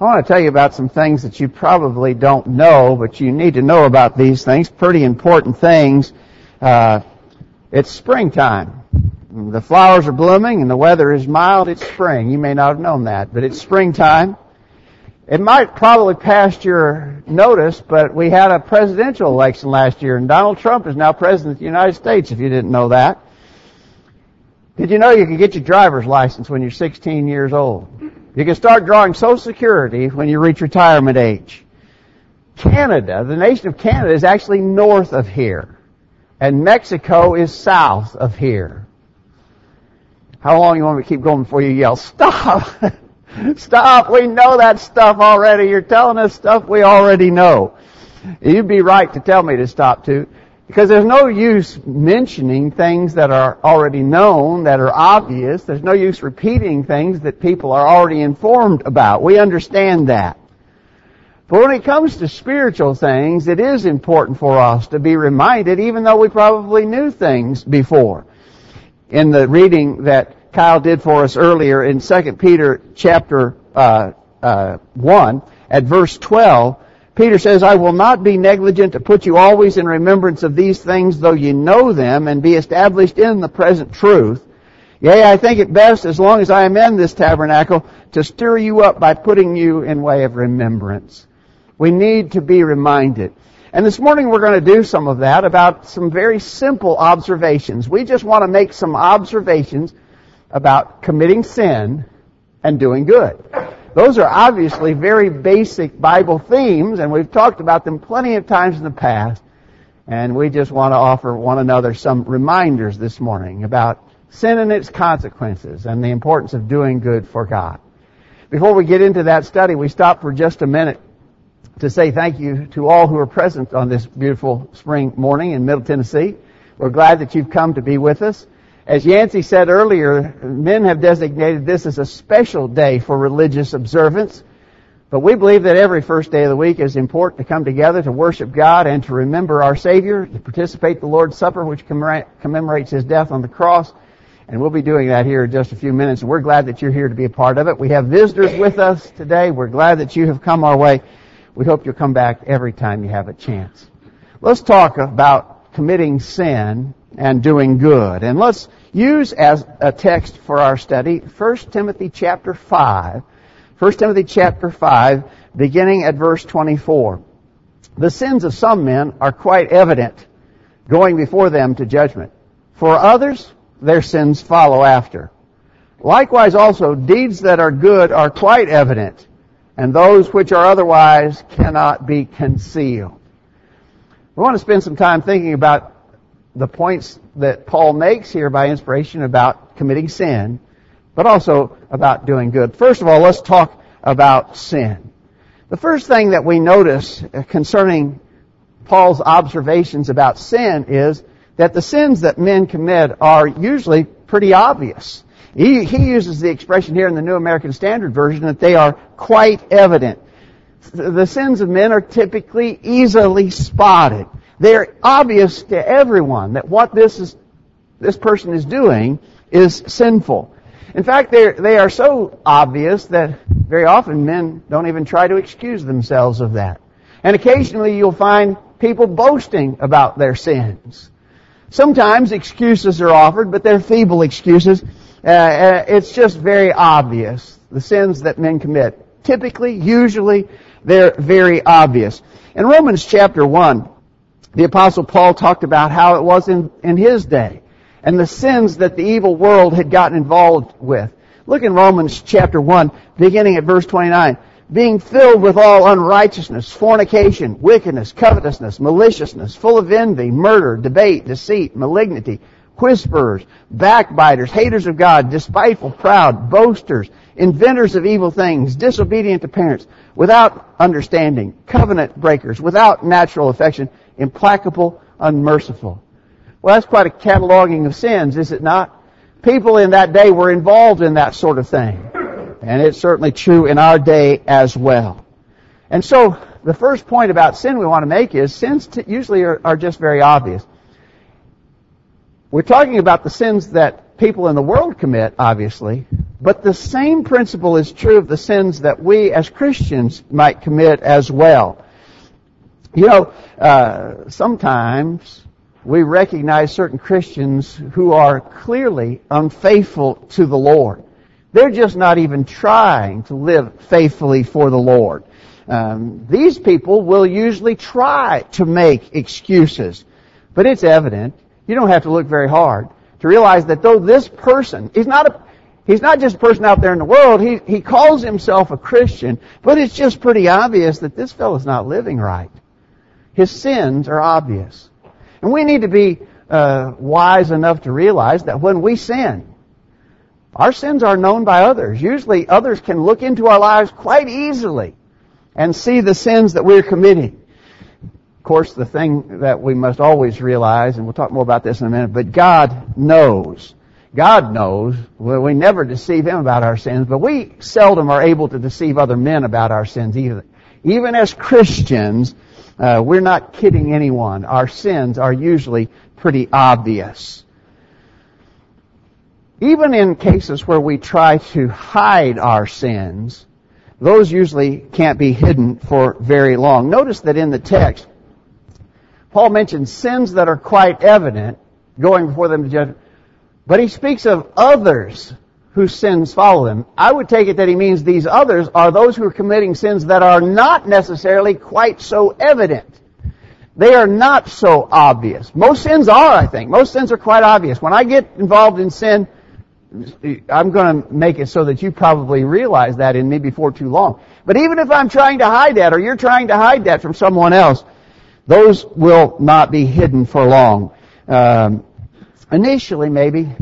I want to tell you about some things that you probably don't know, but you need to know about these things. Pretty important things. Uh, it's springtime. The flowers are blooming and the weather is mild. It's spring. You may not have known that, but it's springtime. It might probably pass your notice, but we had a presidential election last year and Donald Trump is now president of the United States if you didn't know that. Did you know you can get your driver's license when you're 16 years old? You can start drawing Social Security when you reach retirement age. Canada, the nation of Canada is actually north of here. And Mexico is south of here. How long you want me to keep going before you yell, stop! stop! We know that stuff already. You're telling us stuff we already know. You'd be right to tell me to stop too. Because there's no use mentioning things that are already known, that are obvious. There's no use repeating things that people are already informed about. We understand that. But when it comes to spiritual things, it is important for us to be reminded, even though we probably knew things before. In the reading that Kyle did for us earlier in 2 Peter chapter uh, uh, 1, at verse 12, Peter says, I will not be negligent to put you always in remembrance of these things, though you know them, and be established in the present truth. Yea, I think it best, as long as I am in this tabernacle, to stir you up by putting you in way of remembrance. We need to be reminded. And this morning we're going to do some of that about some very simple observations. We just want to make some observations about committing sin and doing good. Those are obviously very basic Bible themes, and we've talked about them plenty of times in the past. And we just want to offer one another some reminders this morning about sin and its consequences and the importance of doing good for God. Before we get into that study, we stop for just a minute to say thank you to all who are present on this beautiful spring morning in Middle Tennessee. We're glad that you've come to be with us. As Yancey said earlier, men have designated this as a special day for religious observance. But we believe that every first day of the week is important to come together to worship God and to remember our Savior, to participate in the Lord's Supper, which commemorates His death on the cross. And we'll be doing that here in just a few minutes. We're glad that you're here to be a part of it. We have visitors with us today. We're glad that you have come our way. We hope you'll come back every time you have a chance. Let's talk about committing sin and doing good. And let's use as a text for our study 1 Timothy chapter 5. 1 Timothy chapter 5, beginning at verse 24. The sins of some men are quite evident, going before them to judgment. For others, their sins follow after. Likewise also, deeds that are good are quite evident, and those which are otherwise cannot be concealed. We want to spend some time thinking about the points that Paul makes here by inspiration about committing sin, but also about doing good. First of all, let's talk about sin. The first thing that we notice concerning Paul's observations about sin is that the sins that men commit are usually pretty obvious. He, he uses the expression here in the New American Standard Version that they are quite evident. The sins of men are typically easily spotted. They're obvious to everyone that what this is, this person is doing is sinful. In fact, they are so obvious that very often men don't even try to excuse themselves of that. And occasionally you'll find people boasting about their sins. Sometimes excuses are offered, but they're feeble excuses. Uh, uh it's just very obvious, the sins that men commit. Typically, usually, they're very obvious. In Romans chapter 1, the apostle Paul talked about how it was in, in his day and the sins that the evil world had gotten involved with. Look in Romans chapter 1, beginning at verse 29. Being filled with all unrighteousness, fornication, wickedness, covetousness, maliciousness, full of envy, murder, debate, deceit, malignity, whisperers, backbiters, haters of God, despiteful, proud, boasters, inventors of evil things, disobedient to parents, without understanding, covenant breakers, without natural affection, implacable, unmerciful. Well, that's quite a cataloging of sins, is it not? People in that day were involved in that sort of thing. And it's certainly true in our day as well. And so, the first point about sin we want to make is sins t- usually are, are just very obvious. We're talking about the sins that that people in the world commit, obviously, but the same principle is true of the sins that we as Christians might commit as well. You know, uh, sometimes we recognize certain Christians who are clearly unfaithful to the Lord. They're just not even trying to live faithfully for the Lord. Um, these people will usually try to make excuses, but it's evident. You don't have to look very hard to realize that though this person, is not a, he's not just a person out there in the world, he, he calls himself a Christian, but it's just pretty obvious that this fellow's not living right. His sins are obvious. And we need to be uh, wise enough to realize that when we sin, our sins are known by others. Usually others can look into our lives quite easily and see the sins that we're committing. Of course, the thing that we must always realize, and we'll talk more about this in a minute, but God knows. God knows. Well, we never deceive Him about our sins, but we seldom are able to deceive other men about our sins either. Even as Christians, uh, we're not kidding anyone. Our sins are usually pretty obvious. Even in cases where we try to hide our sins, those usually can't be hidden for very long. Notice that in the text, Paul mentions sins that are quite evident, going before them to judgment. But he speaks of others whose sins follow them. I would take it that he means these others are those who are committing sins that are not necessarily quite so evident. They are not so obvious. Most sins are, I think. Most sins are quite obvious. When I get involved in sin, I'm going to make it so that you probably realize that in me before too long. But even if I'm trying to hide that, or you're trying to hide that from someone else, those will not be hidden for long. Um, initially, maybe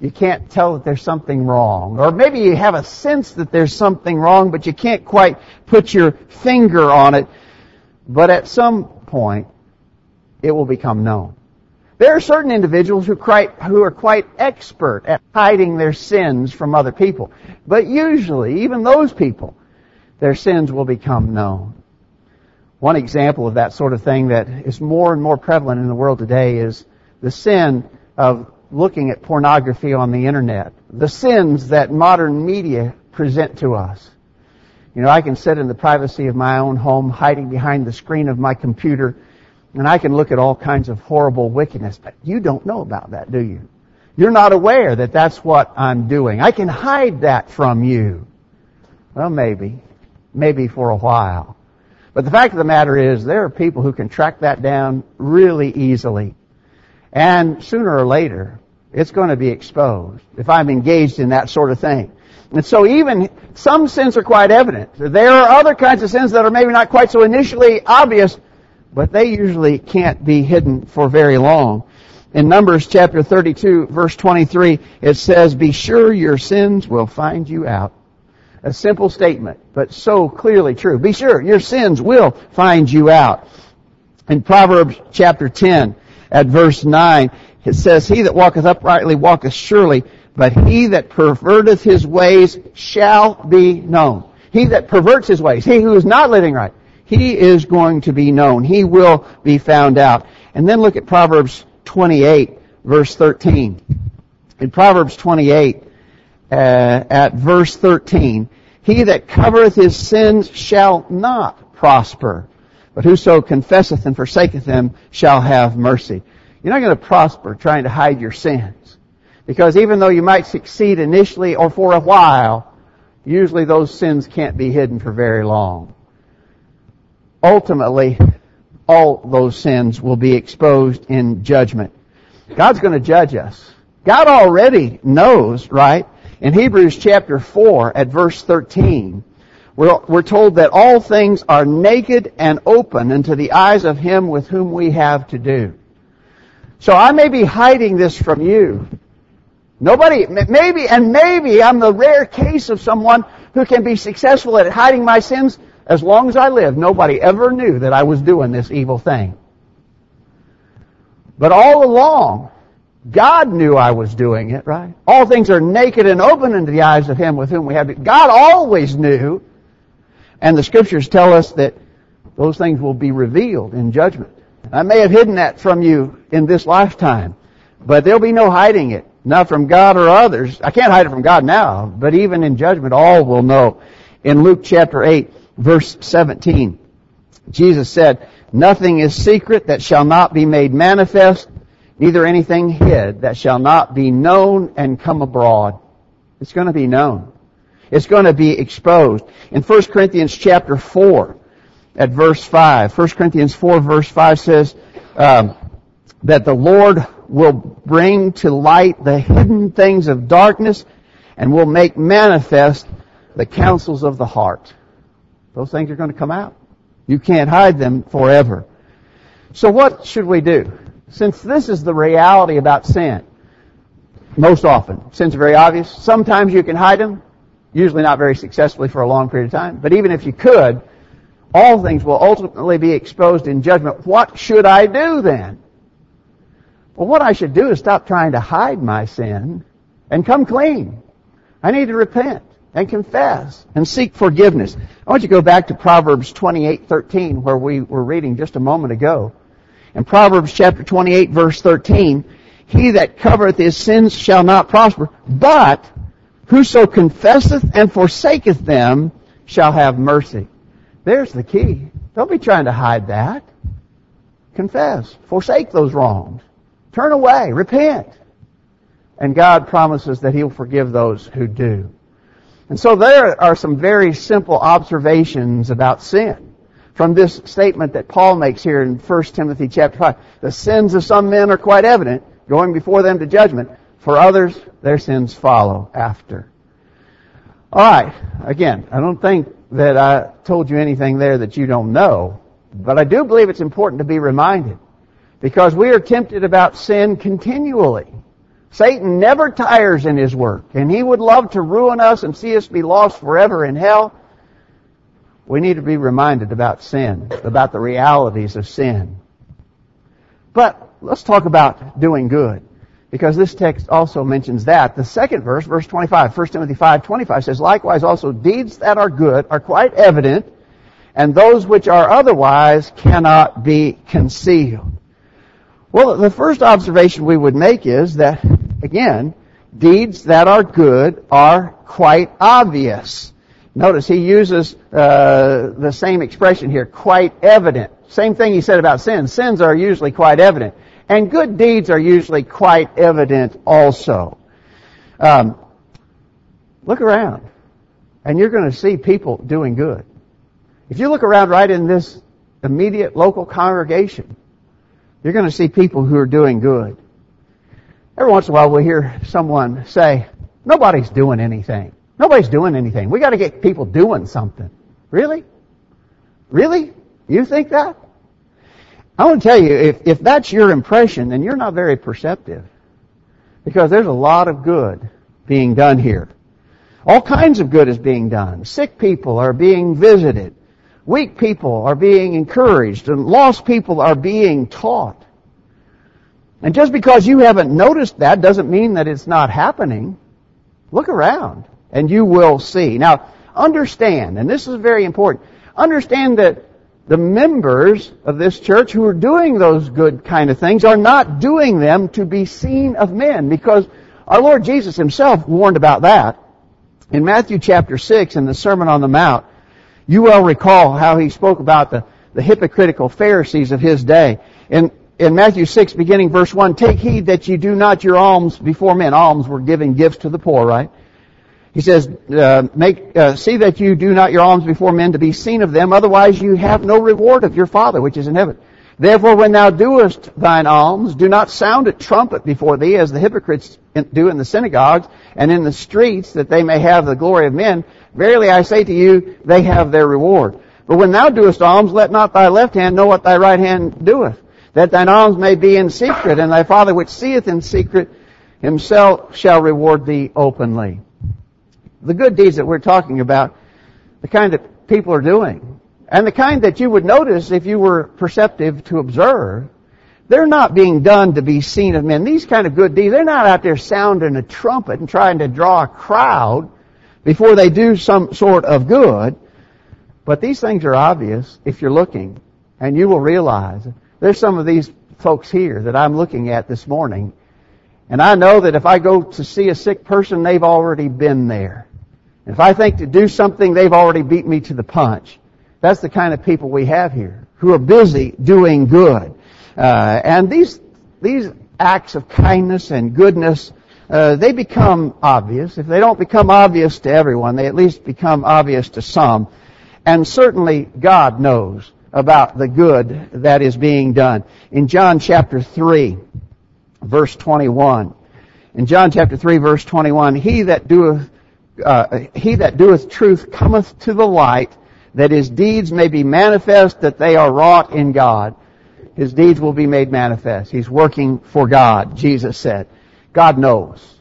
you can't tell that there's something wrong, or maybe you have a sense that there's something wrong, but you can't quite put your finger on it. But at some point, it will become known. There are certain individuals who, quite, who are quite expert at hiding their sins from other people. But usually, even those people, their sins will become known. One example of that sort of thing that is more and more prevalent in the world today is the sin of looking at pornography on the internet. The sins that modern media present to us. You know, I can sit in the privacy of my own home, hiding behind the screen of my computer, and I can look at all kinds of horrible wickedness, but you don't know about that, do you? You're not aware that that's what I'm doing. I can hide that from you. Well, maybe. Maybe for a while. But the fact of the matter is, there are people who can track that down really easily. And sooner or later, it's going to be exposed if I'm engaged in that sort of thing. And so even some sins are quite evident. There are other kinds of sins that are maybe not quite so initially obvious, but they usually can't be hidden for very long. In Numbers chapter 32 verse 23, it says, Be sure your sins will find you out. A simple statement, but so clearly true. Be sure your sins will find you out. In Proverbs chapter 10 at verse 9, it says, He that walketh uprightly walketh surely, but he that perverteth his ways shall be known. He that perverts his ways, he who is not living right, he is going to be known. He will be found out. And then look at Proverbs 28 verse 13. In Proverbs 28, uh, at verse 13, he that covereth his sins shall not prosper, but whoso confesseth and forsaketh them shall have mercy. You're not going to prosper trying to hide your sins. Because even though you might succeed initially or for a while, usually those sins can't be hidden for very long. Ultimately, all those sins will be exposed in judgment. God's going to judge us. God already knows, right? In Hebrews chapter 4 at verse 13, we're, we're told that all things are naked and open unto the eyes of him with whom we have to do. So I may be hiding this from you. Nobody, maybe, and maybe I'm the rare case of someone who can be successful at hiding my sins as long as I live. Nobody ever knew that I was doing this evil thing. But all along, God knew I was doing it, right? All things are naked and open into the eyes of Him with whom we have. God always knew. And the scriptures tell us that those things will be revealed in judgment. I may have hidden that from you in this lifetime, but there'll be no hiding it not from God or others. I can't hide it from God now, but even in judgment, all will know. In Luke chapter 8, verse 17, Jesus said, Nothing is secret that shall not be made manifest, neither anything hid that shall not be known and come abroad. It's going to be known. It's going to be exposed. In 1 Corinthians chapter 4, at verse 5, 1 Corinthians 4 verse 5 says, um, that the Lord will bring to light the hidden things of darkness and will make manifest the counsels of the heart. Those things are going to come out. You can't hide them forever. So what should we do? Since this is the reality about sin, most often, sin's very obvious. Sometimes you can hide them, usually not very successfully for a long period of time. But even if you could, all things will ultimately be exposed in judgment. What should I do then? Well, what I should do is stop trying to hide my sin and come clean. I need to repent and confess and seek forgiveness. I want you to go back to Proverbs 28:13 where we were reading just a moment ago. In Proverbs chapter 28 verse 13, he that covereth his sins shall not prosper, but whoso confesseth and forsaketh them shall have mercy. There's the key. Don't be trying to hide that. Confess. Forsake those wrongs. Turn away. Repent. And God promises that He'll forgive those who do. And so there are some very simple observations about sin from this statement that Paul makes here in 1 Timothy chapter 5. The sins of some men are quite evident, going before them to judgment. For others, their sins follow after. Alright, again, I don't think that I told you anything there that you don't know, but I do believe it's important to be reminded. Because we are tempted about sin continually. Satan never tires in his work, and he would love to ruin us and see us be lost forever in hell. We need to be reminded about sin, about the realities of sin. But let's talk about doing good, because this text also mentions that. The second verse, verse 25, 1 Timothy 5, 25 says, Likewise also deeds that are good are quite evident, and those which are otherwise cannot be concealed. Well, the first observation we would make is that, again, deeds that are good are quite obvious. Notice he uses uh, the same expression here, quite evident. Same thing he said about sins. Sins are usually quite evident. And good deeds are usually quite evident also. Um, look around, and you're going to see people doing good. If you look around right in this immediate local congregation, you're going to see people who are doing good. Every once in a while we hear someone say, nobody's doing anything. Nobody's doing anything. We got to get people doing something. Really? Really? You think that? I want to tell you, if, if that's your impression, then you're not very perceptive. Because there's a lot of good being done here. All kinds of good is being done. Sick people are being visited. Weak people are being encouraged and lost people are being taught. And just because you haven't noticed that doesn't mean that it's not happening. Look around and you will see. Now, understand, and this is very important, understand that the members of this church who are doing those good kind of things are not doing them to be seen of men because our Lord Jesus himself warned about that. In Matthew chapter 6 in the Sermon on the Mount, you will recall how he spoke about the, the hypocritical Pharisees of his day. In, in Matthew 6, beginning verse 1, take heed that you do not your alms before men. Alms were giving gifts to the poor, right? He says, uh, make, uh, see that you do not your alms before men to be seen of them, otherwise you have no reward of your Father which is in heaven. Therefore when thou doest thine alms, do not sound a trumpet before thee as the hypocrites do in the synagogues and in the streets that they may have the glory of men. Verily I say to you, they have their reward. But when thou doest alms, let not thy left hand know what thy right hand doeth, that thine alms may be in secret, and thy Father which seeth in secret himself shall reward thee openly. The good deeds that we're talking about, the kind that people are doing, and the kind that you would notice if you were perceptive to observe, they're not being done to be seen of men. These kind of good deeds, they're not out there sounding a trumpet and trying to draw a crowd before they do some sort of good. But these things are obvious if you're looking, and you will realize there's some of these folks here that I'm looking at this morning, And I know that if I go to see a sick person, they've already been there. If I think to do something, they've already beat me to the punch. That's the kind of people we have here, who are busy doing good. Uh, and these, these acts of kindness and goodness, uh, they become obvious. If they don't become obvious to everyone, they at least become obvious to some. And certainly God knows about the good that is being done. In John chapter 3, verse 21, in John chapter 3 verse 21, he that doeth, uh, he that doeth truth cometh to the light, that his deeds may be manifest that they are wrought in God. His deeds will be made manifest. He's working for God, Jesus said. God knows.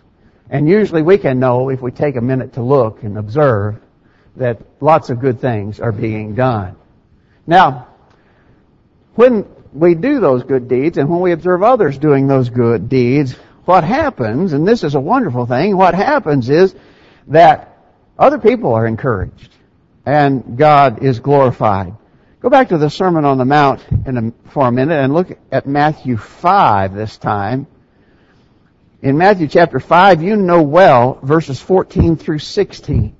And usually we can know if we take a minute to look and observe that lots of good things are being done. Now, when we do those good deeds and when we observe others doing those good deeds, what happens, and this is a wonderful thing, what happens is that other people are encouraged and God is glorified. Go back to the Sermon on the Mount a, for a minute and look at Matthew 5 this time. In Matthew chapter 5, you know well verses 14 through 16.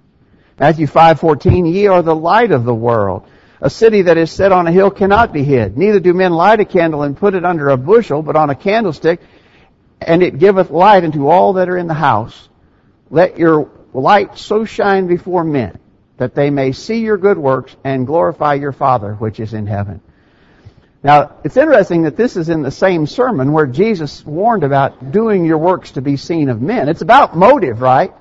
Matthew 5:14 Ye are the light of the world. A city that is set on a hill cannot be hid. Neither do men light a candle and put it under a bushel, but on a candlestick, and it giveth light unto all that are in the house. Let your light so shine before men that they may see your good works and glorify your Father which is in heaven. Now, it's interesting that this is in the same sermon where Jesus warned about doing your works to be seen of men. It's about motive, right?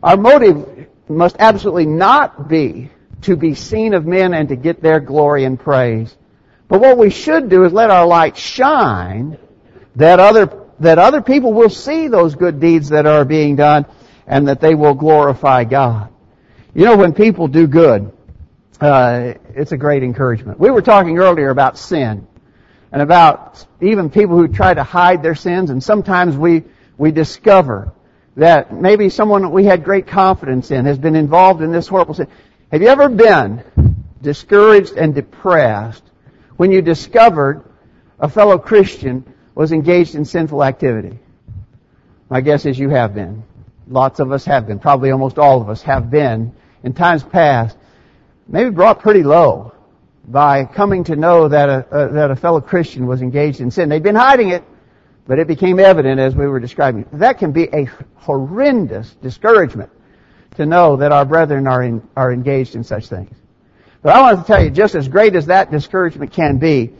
Our motive must absolutely not be to be seen of men and to get their glory and praise. But what we should do is let our light shine that other, that other people will see those good deeds that are being done and that they will glorify God. You know, when people do good, uh, it's a great encouragement. We were talking earlier about sin and about even people who try to hide their sins, and sometimes we we discover that maybe someone that we had great confidence in has been involved in this horrible sin. Have you ever been discouraged and depressed when you discovered a fellow Christian was engaged in sinful activity? My guess is you have been. Lots of us have been. Probably almost all of us have been in times past, maybe brought pretty low by coming to know that a, a, that a fellow Christian was engaged in sin. They'd been hiding it, but it became evident as we were describing. That can be a horrendous discouragement to know that our brethren are in, are engaged in such things. But I want to tell you, just as great as that discouragement can be,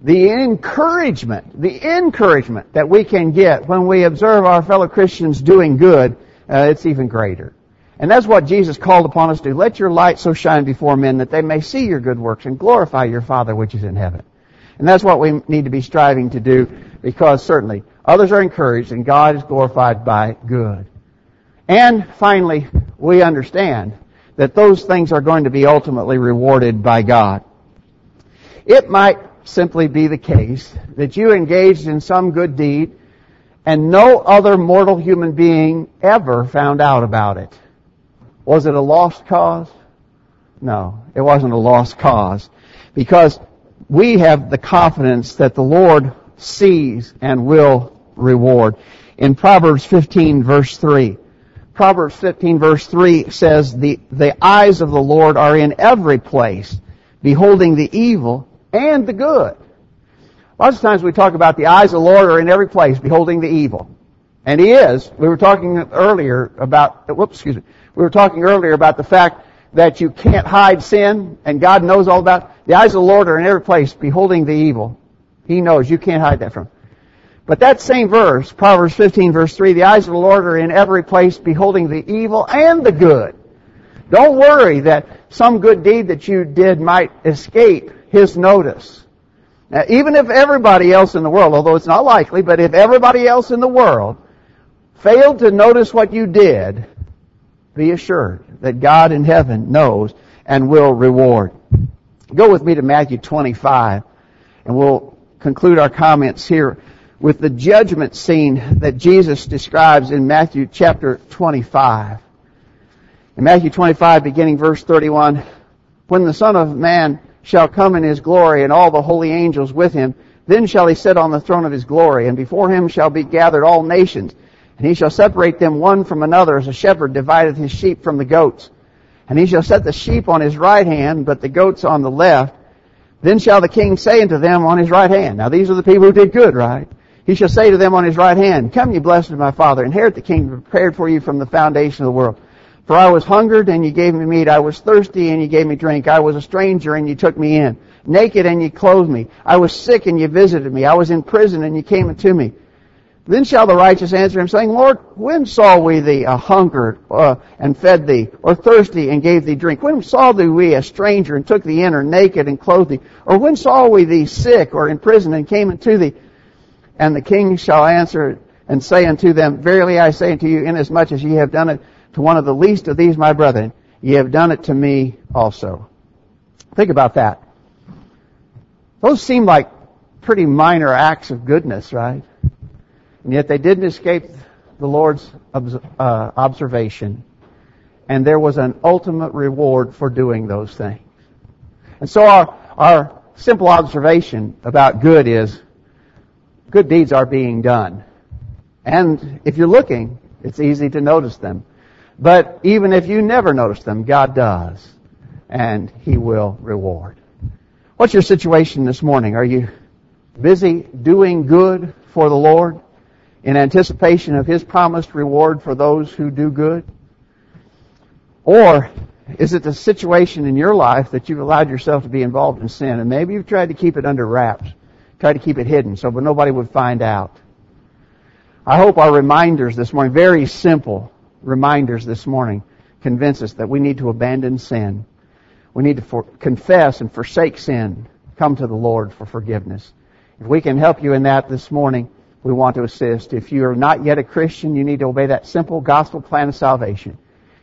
the encouragement, the encouragement that we can get when we observe our fellow Christians doing good, uh, it's even greater. And that's what Jesus called upon us to do. Let your light so shine before men that they may see your good works and glorify your Father which is in heaven. And that's what we need to be striving to do because certainly others are encouraged and God is glorified by good. And finally, we understand that those things are going to be ultimately rewarded by God. It might simply be the case that you engaged in some good deed and no other mortal human being ever found out about it. Was it a lost cause? No, it wasn't a lost cause. Because we have the confidence that the Lord sees and will reward. In Proverbs 15 verse 3, Proverbs 15 verse 3 says, the, the eyes of the Lord are in every place, beholding the evil and the good. Lots of times we talk about the eyes of the Lord are in every place, beholding the evil. And He is. We were talking earlier about, whoops, excuse me. We were talking earlier about the fact that you can't hide sin, and God knows all about. The eyes of the Lord are in every place, beholding the evil. He knows. You can't hide that from him. But that same verse, Proverbs 15 verse 3, the eyes of the Lord are in every place, beholding the evil and the good. Don't worry that some good deed that you did might escape His notice. Now, even if everybody else in the world, although it's not likely, but if everybody else in the world failed to notice what you did, be assured that God in heaven knows and will reward. Go with me to Matthew 25 and we'll conclude our comments here with the judgment scene that Jesus describes in Matthew chapter 25. In Matthew 25 beginning verse 31, when the Son of Man shall come in his glory and all the holy angels with him, Then shall he sit on the throne of his glory, and before him shall be gathered all nations. And he shall separate them one from another, as a shepherd divideth his sheep from the goats. And he shall set the sheep on his right hand, but the goats on the left. Then shall the king say unto them on his right hand. Now these are the people who did good, right? He shall say to them on his right hand, Come ye blessed of my father, inherit the kingdom prepared for you from the foundation of the world. For I was hungered and you gave me meat. I was thirsty and you gave me drink. I was a stranger and you took me in. Naked and you clothed me. I was sick and you visited me. I was in prison and you came unto me. Then shall the righteous answer him, saying, Lord, when saw we thee a hungered uh, and fed thee, or thirsty and gave thee drink? When saw thee we a stranger and took thee in, or naked and clothed thee? Or when saw we thee sick or in prison and came unto thee? And the king shall answer and say unto them, Verily I say unto you, inasmuch as ye have done it to one of the least of these my brethren, ye have done it to me also. Think about that. Those seem like pretty minor acts of goodness, right? And yet they didn't escape the Lord's uh, observation. And there was an ultimate reward for doing those things. And so our, our simple observation about good is good deeds are being done. And if you're looking, it's easy to notice them. But even if you never notice them, God does. And He will reward. What's your situation this morning? Are you busy doing good for the Lord in anticipation of His promised reward for those who do good? Or is it the situation in your life that you've allowed yourself to be involved in sin and maybe you've tried to keep it under wraps, tried to keep it hidden so nobody would find out? I hope our reminders this morning, very simple, reminders this morning convince us that we need to abandon sin. We need to for, confess and forsake sin. Come to the Lord for forgiveness. If we can help you in that this morning, we want to assist. If you are not yet a Christian, you need to obey that simple gospel plan of salvation.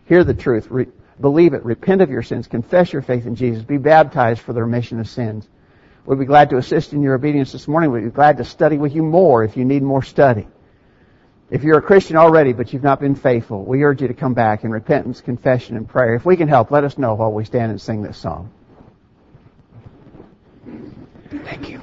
Hear the truth. Re- believe it. Repent of your sins. Confess your faith in Jesus. Be baptized for the remission of sins. We'd be glad to assist in your obedience this morning. We'd be glad to study with you more if you need more study. If you're a Christian already, but you've not been faithful, we urge you to come back in repentance, confession, and prayer. If we can help, let us know while we stand and sing this song. Thank you.